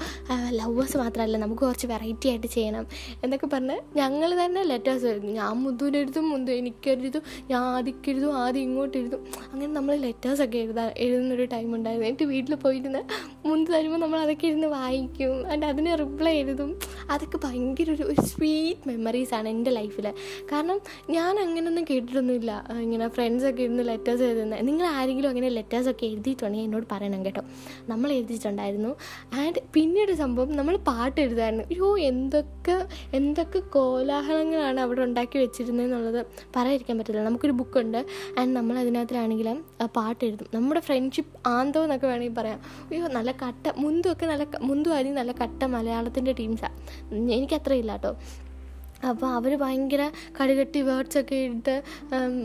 ലവേഴ്സ് മാത്രമല്ല നമുക്ക് കുറച്ച് വെറൈറ്റി ആയിട്ട് ചെയ്യണം. എന്നൊക്കെ പറഞ്ഞ് ഞങ്ങൾ തന്നെ ലെറ്റേഴ്സ് എഴുതും. ഞാൻ മുതുവിനെഴുതും മുന്തു എനിക്കെഴുതും ഞാൻ ആദ്യക്ക് എഴുതും ആദ്യം ഇങ്ങോട്ട് എഴുതും. അങ്ങനെ നമ്മൾ ലെറ്റേഴ്സൊക്കെ എഴുതാ എഴുതുന്നൊരു ടൈം ഉണ്ടായിരുന്നു. എന്നിട്ട് വീട്ടിൽ പോയിരുന്ന് മുന്ത് തരുമ്പോൾ നമ്മൾ അതൊക്കെ ഇരുന്ന് വായിക്കും. ആൻഡ് അതിന് റിപ്ലൈ എഴുതും. അതൊക്കെ ഭയങ്കര ഒരു സ്വീറ്റ് മെമ്മറീസാണ് എന്റെ ലൈഫിൽ കാരണം ഞാൻ അങ്ങനെയൊന്നും കേട്ടിട്ടൊന്നുമില്ല. ഇങ്ങനെ ഫ്രണ്ട്സൊക്കെ ഇരുന്ന് ലെറ്റേഴ്സ് എഴുതുന്നത് നിങ്ങൾ ആരെങ്കിലും അങ്ങനെ ലെറ്റേഴ്സൊക്കെ എഴുതിയിട്ടുണ്ടെങ്കിൽ എന്നോട് പറയണം കേട്ടോ. നമ്മൾ എഴുതിയിട്ടുണ്ടായിരുന്നു. ആൻഡ് പിന്നീട് സംഭവം നമ്മൾ പാട്ട് എഴുതായിരുന്നു. അയ്യോ എന്തൊക്കെ എന്തൊക്കെ കോലാഹലങ്ങളാണ് അവിടെ ഉണ്ടാക്കി വെച്ചിരുന്നതെന്നുള്ളത് പറയാതിരിക്കാൻ പറ്റില്ല നമുക്കൊരു ബുക്കുണ്ട് ആൻഡ് നമ്മൾ അതിനകത്തിലാണെങ്കിൽ പാട്ട് എഴുതും. നമ്മുടെ ഫ്രണ്ട്ഷിപ്പ് ആന്തോ എന്നൊക്കെ വേണമെങ്കിൽ പറയാം. അയ്യോ നല്ല കട്ട മുന്തുമൊക്കെ നല്ല മുന്തു നല്ല കട്ട മലയാളത്തിന്റെ ടീംസാണ് എനിക്കത്ര ഇല്ല കേട്ടോ. അപ്പോൾ അവർ ഭയങ്കര കടുകട്ടി വേർഡ്സൊക്കെ ഇട്ട്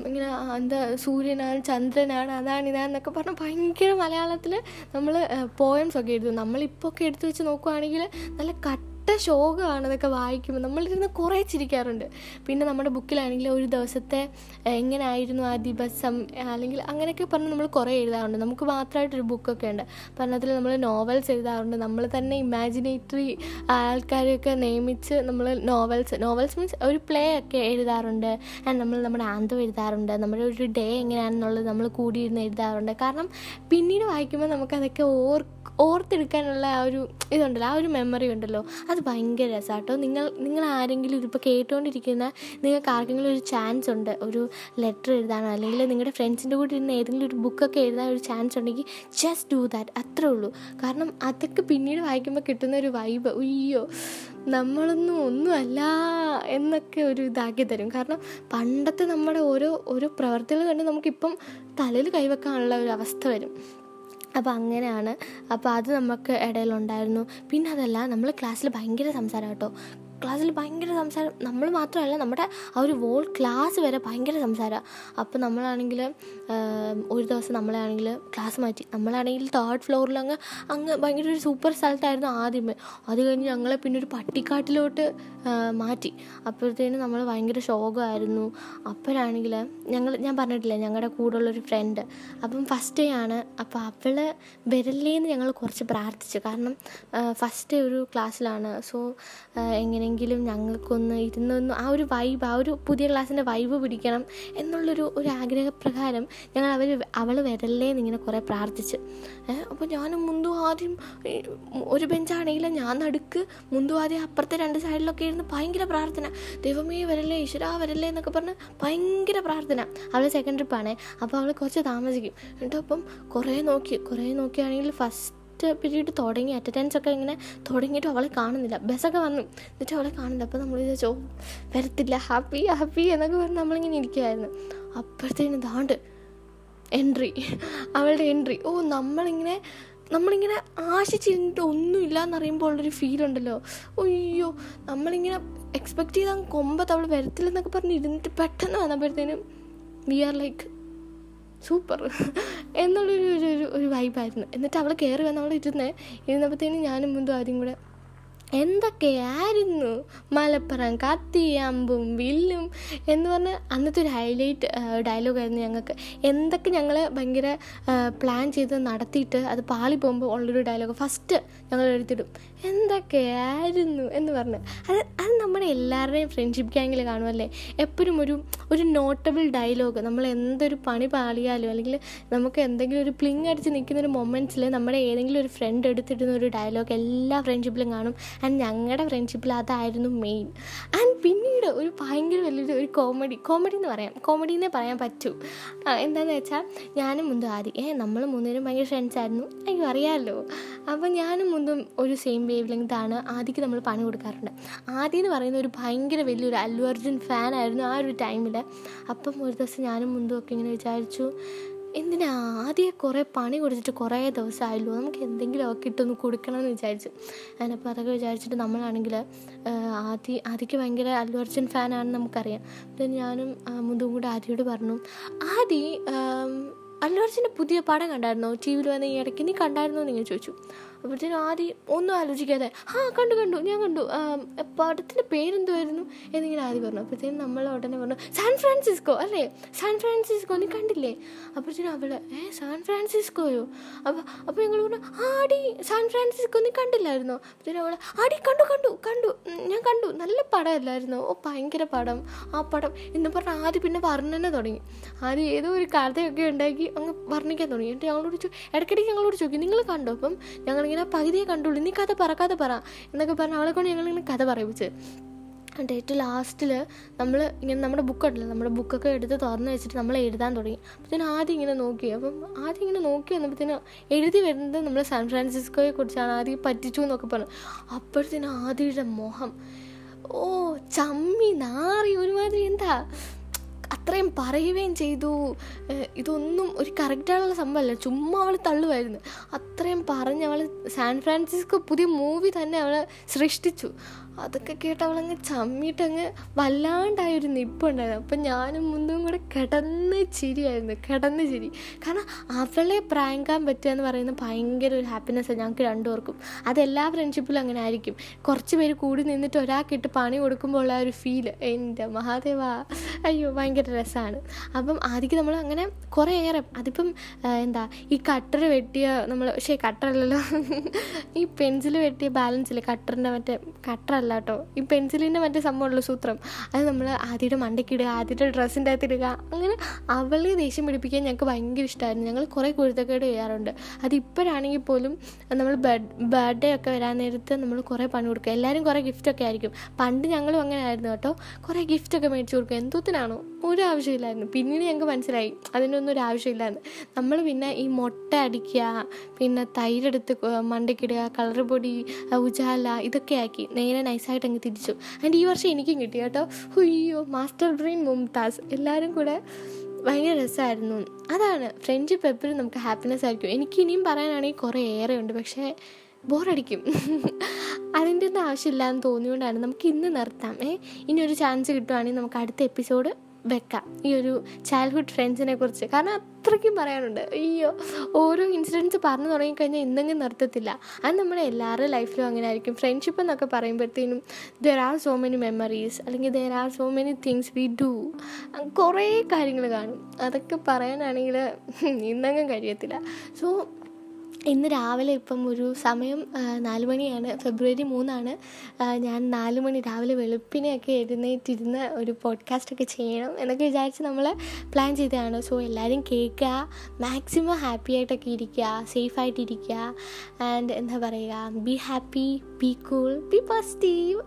ഇങ്ങനെ എന്താ സൂര്യനാണ് ചന്ദ്രനാണ് അതാണ് ഇതാണെന്നൊക്കെ പറഞ്ഞ് ഭയങ്കര മലയാളത്തിൽ നമ്മൾ പോയംസ് ഒക്കെ എഴുതും. നമ്മളിപ്പോൾ ഒക്കെ എടുത്തു വെച്ച് നോക്കുവാണെങ്കിൽ നല്ല കട്ട ശോകമാണ് ശോകമാണെന്നൊക്കെ വായിക്കുമ്പോൾ നമ്മളിരുന്ന് കുറേ ചിരിക്കാറുണ്ട്. പിന്നെ നമ്മുടെ ബുക്കിലാണെങ്കിൽ ഒരു ദിവസത്തെ എങ്ങനെയായിരുന്നു ആ ദിവസം അല്ലെങ്കിൽ അങ്ങനെയൊക്കെ പറഞ്ഞ് നമ്മൾ കുറേ എഴുതാറുണ്ട്. നമുക്ക് മാത്രമായിട്ടൊരു ബുക്കൊക്കെ ഉണ്ട്. പറഞ്ഞതിൽ നമ്മൾ നോവൽസ് എഴുതാറുണ്ട്. നമ്മൾ തന്നെ ഇമാജിനേറ്ററി ആൾക്കാരെയൊക്കെ നിയമിച്ച് നമ്മൾ നോവൽസ് നോവൽസ് മീൻസ് ഒരു പ്ലേ ഒക്കെ എഴുതാറുണ്ട്. നമ്മൾ നമ്മുടെ ആന്തം എഴുതാറുണ്ട്. നമ്മുടെ ഒരു ഡേ എങ്ങനെയാണെന്നുള്ളത് നമ്മൾ കൂടിയിരുന്ന് എഴുതാറുണ്ട്. കാരണം പിന്നീട് വായിക്കുമ്പോൾ നമുക്കതൊക്കെ ഓർ ഓർത്തെടുക്കാനുള്ള ആ ഒരു ഇതുണ്ടല്ലോ. ആ ഒരു മെമ്മറി ഉണ്ടല്ലോ. അത് ഭയങ്കര രസമാട്ടോ നിങ്ങൾ നിങ്ങൾ ആരെങ്കിലും ഇതിപ്പോൾ കേട്ടുകൊണ്ടിരിക്കുന്ന നിങ്ങൾക്ക് ആർക്കെങ്കിലും ഒരു ചാൻസ് ഉണ്ട് ഒരു ലെറ്റർ എഴുതാനോ അല്ലെങ്കിൽ നിങ്ങളുടെ ഫ്രണ്ട്സിന്റെ കൂടെ ഇരുന്ന് ഏതെങ്കിലും ഒരു ബുക്കൊക്കെ എഴുതാൻ ഒരു ചാൻസ് ഉണ്ടെങ്കിൽ ജസ്റ്റ് ഡൂ ദാറ്റ് അത്രേ ഉള്ളൂ. കാരണം അതൊക്കെ പിന്നീട് വായിക്കുമ്പോൾ കിട്ടുന്ന ഒരു വൈബ് ഉയ്യോ നമ്മളൊന്നും ഒന്നുമല്ല എന്നൊക്കെ ഒരു ഇതാക്കി തരും. കാരണം പണ്ടത്തെ നമ്മുടെ ഓരോ ഓരോ പ്രവർത്തികൾ കണ്ട് നമുക്കിപ്പം തലയിൽ കൈവെക്കാനുള്ള ഒരു അവസ്ഥ വരും. അപ്പോൾ അങ്ങനെയാണ്. അപ്പോൾ അത് നമുക്ക് ഇടയിലുണ്ടായിരുന്നു. പിന്നെ അതല്ല നമ്മൾ ക്ലാസ്സിൽ ഭയങ്കര സംസാരം കേട്ടോ. ക്ലാസ്സിൽ ഭയങ്കര സംസാരം നമ്മൾ മാത്രമല്ല നമ്മുടെ ആ ഒരു വോൾ ക്ലാസ് വരെ ഭയങ്കര സംസാരമാണ് അപ്പോൾ നമ്മളാണെങ്കിൽ ഒരു ദിവസം നമ്മളാണെങ്കിൽ ക്ലാസ് മാറ്റി. നമ്മളാണെങ്കിൽ തേർഡ് ഫ്ലോറിൽ അങ്ങ് അങ്ങ് ഭയങ്കര ഒരു സൂപ്പർ സ്ഥലത്തായിരുന്നു ആദ്യമേ. അത് കഴിഞ്ഞ് ഞങ്ങളെ പിന്നെ ഒരു പട്ടിക്കാട്ടിലോട്ട് മാറ്റി. അപ്പോഴത്തേനും നമ്മൾ ഭയങ്കര ശോകമായിരുന്നു. അപ്പോഴാണെങ്കിൽ ഞങ്ങൾ ഞാൻ പറഞ്ഞിട്ടില്ല ഞങ്ങളുടെ കൂടെയുള്ളൊരു ഫ്രണ്ട് അപ്പം ഫസ്റ്റ് ഡേ ആണ്. അപ്പോൾ അവൾ വരല്ലേന്ന് ഞങ്ങൾ കുറച്ച് പ്രാർത്ഥിച്ചു. കാരണം ഫസ്റ്റ് ഡേ ഒരു ക്ലാസ്സിലാണ് സോ എങ്ങനെയെങ്കിലും ഞങ്ങൾക്കൊന്ന് ഇരുന്നൊന്ന് ആ ഒരു വൈബ് ആ ഒരു പുതിയ ക്ലാസ്സിന്റെ വൈബ് പിടിക്കണം എന്നുള്ളൊരു ഒരു ആഗ്രഹപ്രകാരം ഞങ്ങൾ അവർ അവൾ വരല്ലേ ഇങ്ങനെ കുറേ പ്രാർത്ഥിച്ച്. അപ്പോൾ ഞാൻ മുന്തു ആദ്യം ഒരു ബെഞ്ചാണെങ്കിലും ഞാൻ നടുക്ക് മുന്തു ആദ്യം അപ്പുറത്തെ രണ്ട് സൈഡിലൊക്കെ ഇരുന്ന് ഭയങ്കര പ്രാർത്ഥന. ദൈവമേ വരല്ലേ ഈശ്വരാ വരല്ലേ എന്നൊക്കെ പറഞ്ഞ് ഭയങ്കര പ്രാർത്ഥന. അവൾ സെക്കൻഡ് ട്രിപ്പാണേ അപ്പോൾ അവൾ കുറച്ച് താമസിക്കും. എന്നിട്ട് അപ്പം കുറേ നോക്കി കുറേ നോക്കിയാണെങ്കിൽ ഫസ്റ്റ് പീരീഡ് തുടങ്ങി അറ്റൻഡൻസ് ഒക്കെ ഇങ്ങനെ തുടങ്ങിയിട്ട് അവളെ കാണുന്നില്ല. ബസ്സൊക്കെ വന്നു. എന്നിട്ട് അവളെ കാണുന്നില്ല. അപ്പോൾ നമ്മൾ വിചാരിച്ചു "ഓ, വരത്തില്ല. ഹാപ്പി ഹാപ്പി എന്നൊക്കെ പറഞ്ഞ് നമ്മളിങ്ങനെ ഇരിക്കുമായിരുന്നു അപ്പോഴത്തേനും ദാണ്ട് എൻട്രി അവളുടെ എൻട്രി ഓ നമ്മളിങ്ങനെ നമ്മളിങ്ങനെ ആശിച്ചിരുന്നിട്ട് ഒന്നുമില്ല എന്നറിയുമ്പോൾ ഉള്ളൊരു ഫീൽ ഉണ്ടല്ലോ. അയ്യോ നമ്മളിങ്ങനെ എക്സ്പെക്ട് ചെയ്താൽ കൊമ്പത്ത് അവൾ വരത്തില്ലെന്നൊക്കെ പറഞ്ഞ് ഇരുന്നിട്ട് പെട്ടെന്ന് വന്നപ്പോഴത്തേനും വി ആർ ലൈക്ക് സൂപ്പർ എന്നുള്ളൊരു ഒരു ഒരു വൈബായിരുന്നു എന്നിട്ട് അവൾ കയറി വന്ന് അവൾ ഇരുന്ന് ഇരുന്നപ്പോഴത്തേനും ഞാനും മുന്തും കൂടെ എന്തൊക്കെയായിരുന്നു? മലപ്പുറം കത്തി അമ്പും വില്ലും എന്ന് പറഞ്ഞ് അന്നത്തെ ഒരു ഹൈലൈറ്റ് ഡയലോഗായിരുന്നു ഞങ്ങൾക്ക്. എന്തൊക്കെ ഞങ്ങൾ ഭയങ്കര പ്ലാൻ ചെയ്ത് നടത്തിയിട്ട് അത് പാളി പോകുമ്പോൾ ഉള്ളൊരു ഡയലോഗ് ഫസ്റ്റ് ഞങ്ങൾ എഴുതിയിടും. എന്തൊക്കെയായിരുന്നു എന്ന് പറഞ്ഞ്. അത് അത് നമ്മുടെ എല്ലാവരുടെയും ഫ്രണ്ട്ഷിപ്പ് ഗ്യാങ്ങിൽ കാണുമല്ലേ എപ്പോഴും ഒരു ഒരു നോട്ടബിൾ ഡയലോഗ് നമ്മൾ എന്തൊരു പണി പാളിയാലും അല്ലെങ്കിൽ നമുക്ക് എന്തെങ്കിലും ഒരു പ്ലിങ് അടിച്ച് നിൽക്കുന്ന ഒരു മൊമെന്റ്സിൽ നമ്മുടെ ഏതെങ്കിലും ഒരു ഫ്രണ്ട് എടുത്തിടുന്ന ഒരു ഡയലോഗ് എല്ലാ ഫ്രണ്ട്ഷിപ്പിലും കാണും. ആൻഡ് ഞങ്ങളുടെ ഫ്രണ്ട്ഷിപ്പിൽ അതായിരുന്നു മെയിൻ ആൻഡ് പിന്നീട് ഒരു ഭയങ്കര വലിയൊരു ഒരു കോമഡി കോമഡി എന്ന് പറയാം. കോമഡി എന്നേ പറയാൻ പറ്റൂ. എന്താന്ന് വെച്ചാൽ ഞാനും മുന്തും ആദ്യം. ഏ നമ്മൾ മൂന്നുപേരും ഭയങ്കര ഫ്രണ്ട്സ് ആയിരുന്നു. അയ്യോ അറിയാമല്ലോ അപ്പോൾ ഞാനും മുന്തും ഒരു സെയിം വേവ് ലെങ്ത് ആണ് ആദ്യക്ക് നമ്മൾ പണി കൊടുക്കാറുണ്ട്. ആദ്യം എന്ന് പറയുന്ന ഒരു ഭയങ്കര വലിയൊരു അല്ലു അർജുൻ ഫാനായിരുന്നു ആ ഒരു ടൈമിൽ അപ്പം ഒരു ദിവസം ഞാനും മുന്തും ഒക്കെ ഇങ്ങനെ വിചാരിച്ചു എന്തിനാ? ആദ്യം കുറേ പണി കൊടുത്തിട്ട് കുറേ ദിവസമായല്ലോ. നമുക്ക് എന്തെങ്കിലുമൊക്കെ ഇട്ടൊന്ന് കൊടുക്കണമെന്ന് വിചാരിച്ചു. അതിനപ്പോൾ അതൊക്കെ വിചാരിച്ചിട്ട് നമ്മളാണെങ്കിൽ ആദ്യ ആദ്യക്ക് ഭയങ്കര അല്ലു അർജുൻ ഫാനാണെന്ന് നമുക്കറിയാം. പിന്നെ ഞാനും മുതും കൂടെ ആദ്യയോട് പറഞ്ഞു ആദി അല്ലു അർജുന്റെ പുതിയ പടം കണ്ടായിരുന്നോ? ടി വിയിൽ വന്ന ഈ ഇടയ്ക്ക് നീ കണ്ടായിരുന്നോ? എന്ന് ഞാൻ ചോദിച്ചു. അപ്പോഴത്തേനും ആദ്യം ഒന്നും ആലോചിക്കാതെ ആ കണ്ടു കണ്ടു ഞാൻ കണ്ടു. പടത്തിന്റെ പേരെന്തുമായിരുന്നു എന്നിങ്ങനെ ആദ്യം പറഞ്ഞു. അപ്പോഴത്തേനും നമ്മൾ ഉടനെ പറഞ്ഞു സാൻ ഫ്രാൻസിസ്കോ അല്ലേ? സാൻ ഫ്രാൻസിസ്കോ നീ കണ്ടില്ലേ? അപ്പോഴത്തേനും അവൾ ഏ സാൻ ഫ്രാൻസിസ്കോയോ? അപ്പോൾ അപ്പോൾ ഞങ്ങൾ പറഞ്ഞു ആടി സാൻ ഫ്രാൻസിസ്കോ നീ കണ്ടില്ലായിരുന്നോ? അപ്പോഴത്തേനും അവൾ ആടി കണ്ടു കണ്ടു കണ്ടു ഞാൻ കണ്ടു. നല്ല പടമല്ലായിരുന്നു? ഓ ഭയങ്കര പടം. ആ പടം എന്ന് പറഞ്ഞാൽ ആദ്യം പിന്നെ വർണന തുടങ്ങി. ആദ്യം ഏതോ ഒരു കഥയൊക്കെ ഉണ്ടാക്കി അങ്ങ് വർണിക്കാൻ തുടങ്ങി. എന്നിട്ട് ഞങ്ങളോട് ഇടയ്ക്കിടയ്ക്ക് ഞങ്ങളോട് ചോദിക്കും നിങ്ങൾ കണ്ടോ? അപ്പം ഞങ്ങളിങ്ങനെ പകുതിയെ കണ്ടുള്ളൂ. നീ കഥ പറ കഥ പറ എന്നൊക്കെ പറഞ്ഞ് അവളെ കൊണ്ട് ഞങ്ങളിങ്ങനെ കഥ പറയിപ്പിച്ച്. എന്നിട്ട് ഏറ്റവും ലാസ്റ്റിൽ നമ്മൾ ഇങ്ങനെ നമ്മുടെ ബുക്ക് ഉണ്ടല്ലോ നമ്മുടെ ബുക്കൊക്കെ എടുത്ത് തുറന്ന് വെച്ചിട്ട് നമ്മൾ എഴുതാൻ തുടങ്ങി. അപ്പോഴത്തേനും ആദ്യം ഇങ്ങനെ നോക്കി. അപ്പം ആദ്യം ഇങ്ങനെ നോക്കി വന്നപ്പോഴത്തേനും എഴുതി വരുന്നത് നമ്മൾ സാൻ ഫ്രാൻസിസ്കോയെ കുറിച്ചാണ് ആദ്യം പറ്റിച്ചു എന്നൊക്കെ പറഞ്ഞു. അപ്പോഴത്തേനും ആദ്യയുടെ മോഹം ഓ ചമ്മി നാറി ഒരുമാതിരി എന്താ? അത്രയും പറയുകയും ചെയ്തു. ഇതൊന്നും ഒരു കറക്റ്റായിട്ടുള്ള സംഭവമല്ല. ചുമ്മാ അവൾ തള്ളുമായിരുന്നു. അത്രയും പറഞ്ഞ് അവൾ സാൻ ഫ്രാൻസിസ്കോ പുതിയ മൂവി തന്നെ അവൾ സൃഷ്ടിച്ചു. അതൊക്കെ കേട്ട് അവളങ്ങ് ചമ്മിട്ടങ്ങ് വല്ലാണ്ടായൊരു നിപ്പുണ്ടായിരുന്നു. അപ്പം ഞാനും മുന്നും കൂടെ കിടന്ന് ചിരിയായിരുന്നു കിടന്ന് ചിരി. കാരണം അവളെ പ്രാങ്കാൻ പറ്റുക എന്ന് പറയുന്നത് ഭയങ്കര ഒരു ഹാപ്പിനെസ്സാണ് ഞങ്ങൾക്ക് രണ്ടുപേർക്കും. അതെല്ലാ ഫ്രണ്ട്ഷിപ്പിലും അങ്ങനെ ആയിരിക്കും. കുറച്ച് പേര് കൂടി നിന്നിട്ട് ഒരാൾക്കിട്ട് പണി കൊടുക്കുമ്പോൾ ഉള്ള ഒരു ഫീൽ എന്റെ മഹാദേവ അയ്യോ ഭയങ്കര രസമാണ് അപ്പം ആദ്യം നമ്മൾ അങ്ങനെ കുറേ ഏറെ അതിപ്പം എന്താ ഈ കട്ടർ വെട്ടിയ നമ്മൾ പക്ഷേ കട്ടറല്ലല്ലോ ഈ പെൻസിൽ വെട്ടിയ ബാലൻസ് ഇല്ലേ കട്ടറിന്റെ മറ്റേ കട്ടറല്ല കേട്ടോ ഈ പെൻസിലിന്റെ മറ്റേ സംഭവമുള്ള സൂത്രം. അത് നമ്മൾ ആദ്യയുടെ മണ്ടയ്ക്കിടുക ആദ്യയുടെ ഡ്രസ്സിന്റെ അകത്ത് ഇടുക അങ്ങനെ അവളെ ദേഷ്യം പിടിപ്പിക്കാൻ ഞങ്ങൾക്ക് ഭയങ്കര ഇഷ്ടമായിരുന്നു ഞങ്ങൾ കുറേ കുരുത്തക്കേട് ചെയ്യാറുണ്ട്. അത് ഇപ്പോഴാണെങ്കിൽ പോലും നമ്മൾ ബർത്ത്ഡേ ഒക്കെ വരാൻ നേരത്ത് നമ്മൾ കുറേ പണി കൊടുക്കുക. എല്ലാവരും കുറേ ഗിഫ്റ്റ് ഒക്കെ ആയിരിക്കും. പണ്ട് ഞങ്ങളും അങ്ങനെ ആയിരുന്നു കേട്ടോ. കുറേ ഗിഫ്റ്റ് ഒക്കെ മേടിച്ചു കൊടുക്കുക. എന്തോത്തിനാണോ? ഒരു ആവശ്യമില്ലായിരുന്നു. പിന്നീട് ഞങ്ങൾക്ക് മനസ്സിലായി. അതിനൊന്നും ഒരു ആവശ്യമില്ലായിരുന്നു നമ്മൾ പിന്നെ ഈ മുട്ട അടിക്കുക പിന്നെ തൈരെടുത്ത് മണ്ടയ്ക്കിടുക കളർ പൊടി ഉജാല ഇതൊക്കെ ആക്കി നേരെ നൈസായിട്ട് അങ്ങ് തിരിച്ചു. ആൻഡ് ഈ വർഷം എനിക്കും കിട്ടി കേട്ടോ. ഹുയ്യോ മാസ്റ്റർ ബ്രെയിൻ മുംതാസ്. എല്ലാവരും കൂടെ ഭയങ്കര രസമായിരുന്നു. അതാണ് ഫ്രണ്ട്ഷിപ്പ് എപ്പോഴും നമുക്ക് ഹാപ്പിനെസ് ആയിരിക്കും. എനിക്ക് ഇനിയും പറയാനാണെങ്കിൽ കുറേ ഏറെ ഉണ്ട് പക്ഷേ ബോറടിക്കും. [laughs] അതിന്റെ ഒന്നും ആവശ്യമില്ല എന്ന് തോന്നിയോണ്ടാണ് നമുക്ക് ഇന്ന് നിർത്താം. ഏ ഇനി ഒരു ചാൻസ് കിട്ടുവാണെങ്കിൽ നമുക്ക് അടുത്ത എപ്പിസോഡ് വെക്കാം. ഈ ഒരു ചൈൽഡ്ഹുഡ് ഫ്രണ്ട്സിനെ കുറിച്ച്. കാരണം അത്രയ്ക്കും പറയാനുണ്ട്. അയ്യോ ഓരോ ഇൻസിഡൻസ് പറഞ്ഞു തുടങ്ങിക്കഴിഞ്ഞാൽ ഇന്നെങ്കിലും നിർത്തത്തില്ല. അത് നമ്മുടെ എല്ലാവരുടെ ലൈഫിലും അങ്ങനെ ആയിരിക്കും. ഫ്രണ്ട്ഷിപ്പ് എന്നൊക്കെ പറയുമ്പോഴത്തേനും there are so many memories അല്ലെങ്കിൽ there are so many things we do കുറേ കാര്യങ്ങൾ കാണും. അതൊക്കെ പറയാനാണെങ്കിൽ ഇന്നെങ്കിലും കഴിയത്തില്ല. സോ ഇന്ന് രാവിലെ ഇപ്പം ഒരു സമയം നാല് മണിയാണ്. ഫെബ്രുവരി മൂന്നാണ്. ഞാൻ നാല് മണി രാവിലെ വെളുപ്പിനെയൊക്കെ എഴുന്നേറ്റിരുന്ന് ഒരു പോഡ്കാസ്റ്റൊക്കെ ചെയ്യണം എന്നൊക്കെ വിചാരിച്ച് നമ്മൾ പ്ലാൻ ചെയ്തതാണ്. സോ എല്ലാവരും കേൾക്കുക മാക്സിമം ഹാപ്പി ആയിട്ടൊക്കെ ഇരിക്കുക സേഫായിട്ടിരിക്കുക ആൻഡ് എന്താ പറയുക be happy be cool be positive